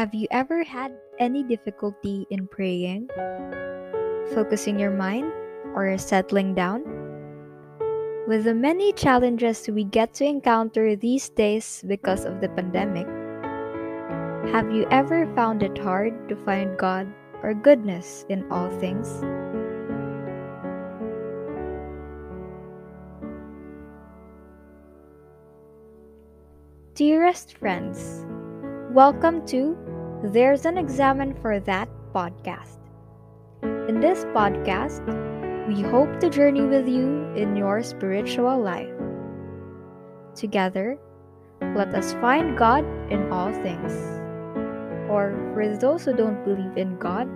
Have you ever had any difficulty in praying, focusing your mind, or settling down? With the many challenges we get to encounter these days because of the pandemic, have you ever found it hard to find God or goodness in all things? Dearest friends, welcome to There's an Examen for That podcast. In this podcast, we hope to journey with you in your spiritual life. Together, let us find God in all things. Or for those who don't believe in God,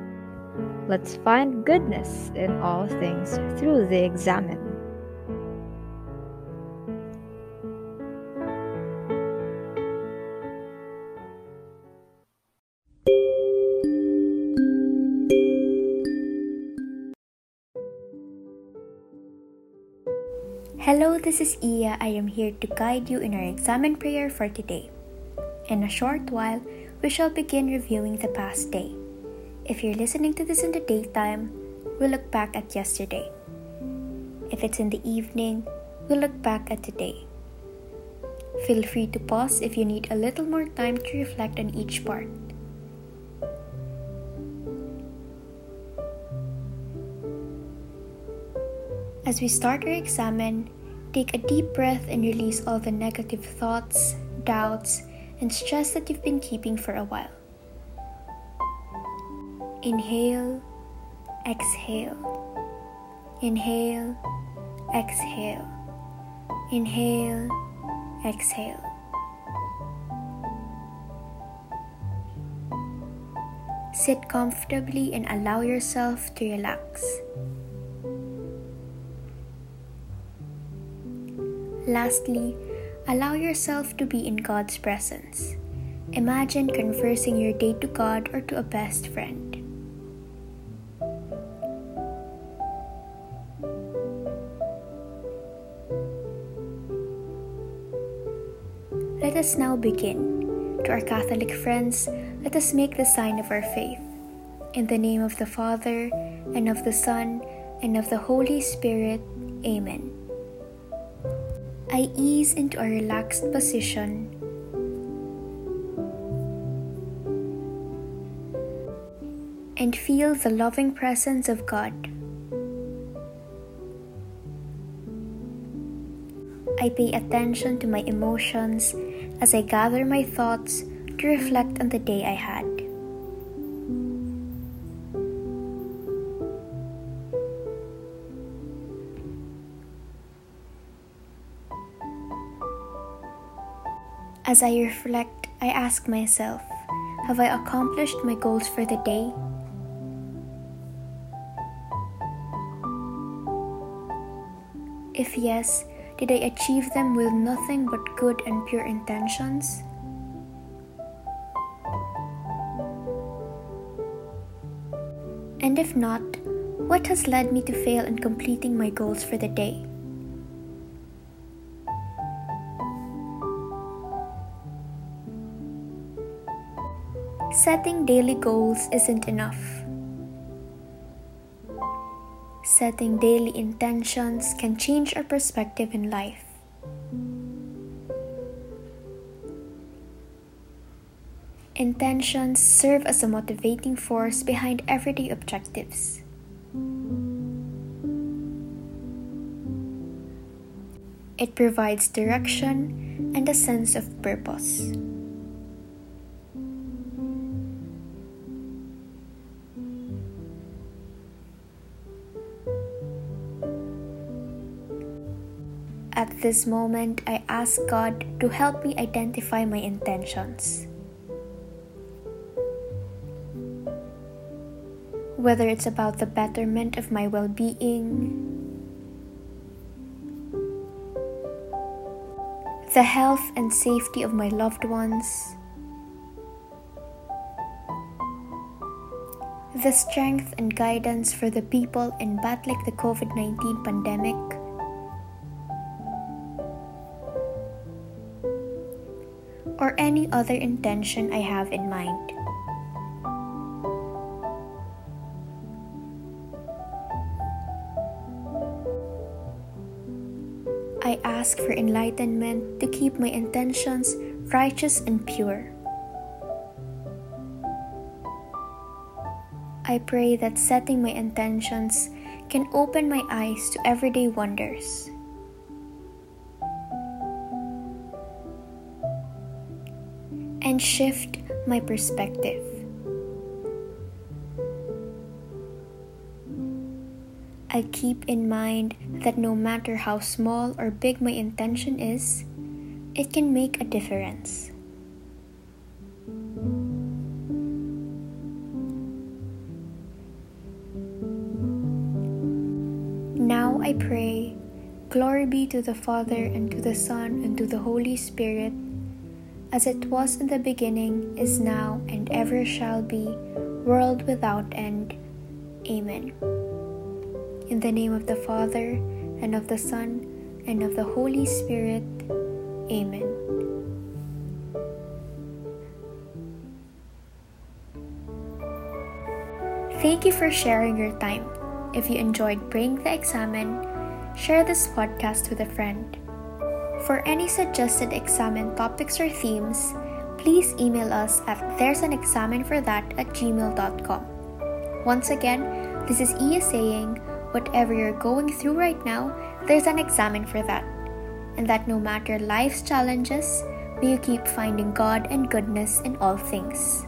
let's find goodness in all things through the examen. Hello, this is Iya. I am here to guide you in our examen prayer for today. In a short while, we shall begin reviewing the past day. If you're listening to this in the daytime, we'll look back at yesterday. If it's in the evening, we'll look back at today. Feel free to pause if you need a little more time to reflect on each part. As we start our examen, take a deep breath and release all the negative thoughts, doubts, and stress that you've been keeping for a while. Inhale, exhale. Inhale, exhale. Inhale, exhale. Sit comfortably and allow yourself to relax. Lastly, allow yourself to be in God's presence. Imagine conversing your day to God or to a best friend. Let us now begin. To our Catholic friends, let us make the sign of our faith. In the name of the Father, and of the Son, and of the Holy Spirit. Amen. I ease into a relaxed position. And feel the loving presence of God. I pay attention to my emotions as I gather my thoughts to reflect on the day I had. As I reflect, I ask myself Have I accomplished my goals for the day? If yes, did I achieve them with nothing but good and pure intentions? And if not, what has led me to fail in completing my goals for the day? Setting daily goals isn't enough. Setting daily intentions can change our perspective in life. Intentions serve as a motivating force behind everyday objectives. It provides direction and a sense of purpose. At this moment, I ask God to help me identify my intentions. Whether it's about the betterment of my well being, the health and safety of my loved ones, the strength and guidance for the people in battling the COVID 19 pandemic or any other intention I have in mind. I ask for enlightenment to keep my intentions righteous and pure. I pray that setting my intentions can open my eyes to everyday wonders. And shift my perspective. I keep in mind that no matter how small or big my intention is, it can make a difference. Now I pray, Glory be to the Father, and to the Son, and to the Holy Spirit, as it was in the beginning, is now, and ever shall be, world without end. Amen. In the name of the Father, and of the Son, and of the Holy Spirit. Amen. Thank you for sharing your time. If you enjoyed praying the examen, share this podcast with a friend. For any suggested examen topics or themes, please email us at there's an examen for that at gmail.com. Once again, this is Iya saying, whatever you're going through right now, there's an examen for that. And that no matter life's challenges, may you keep finding God and goodness in all things.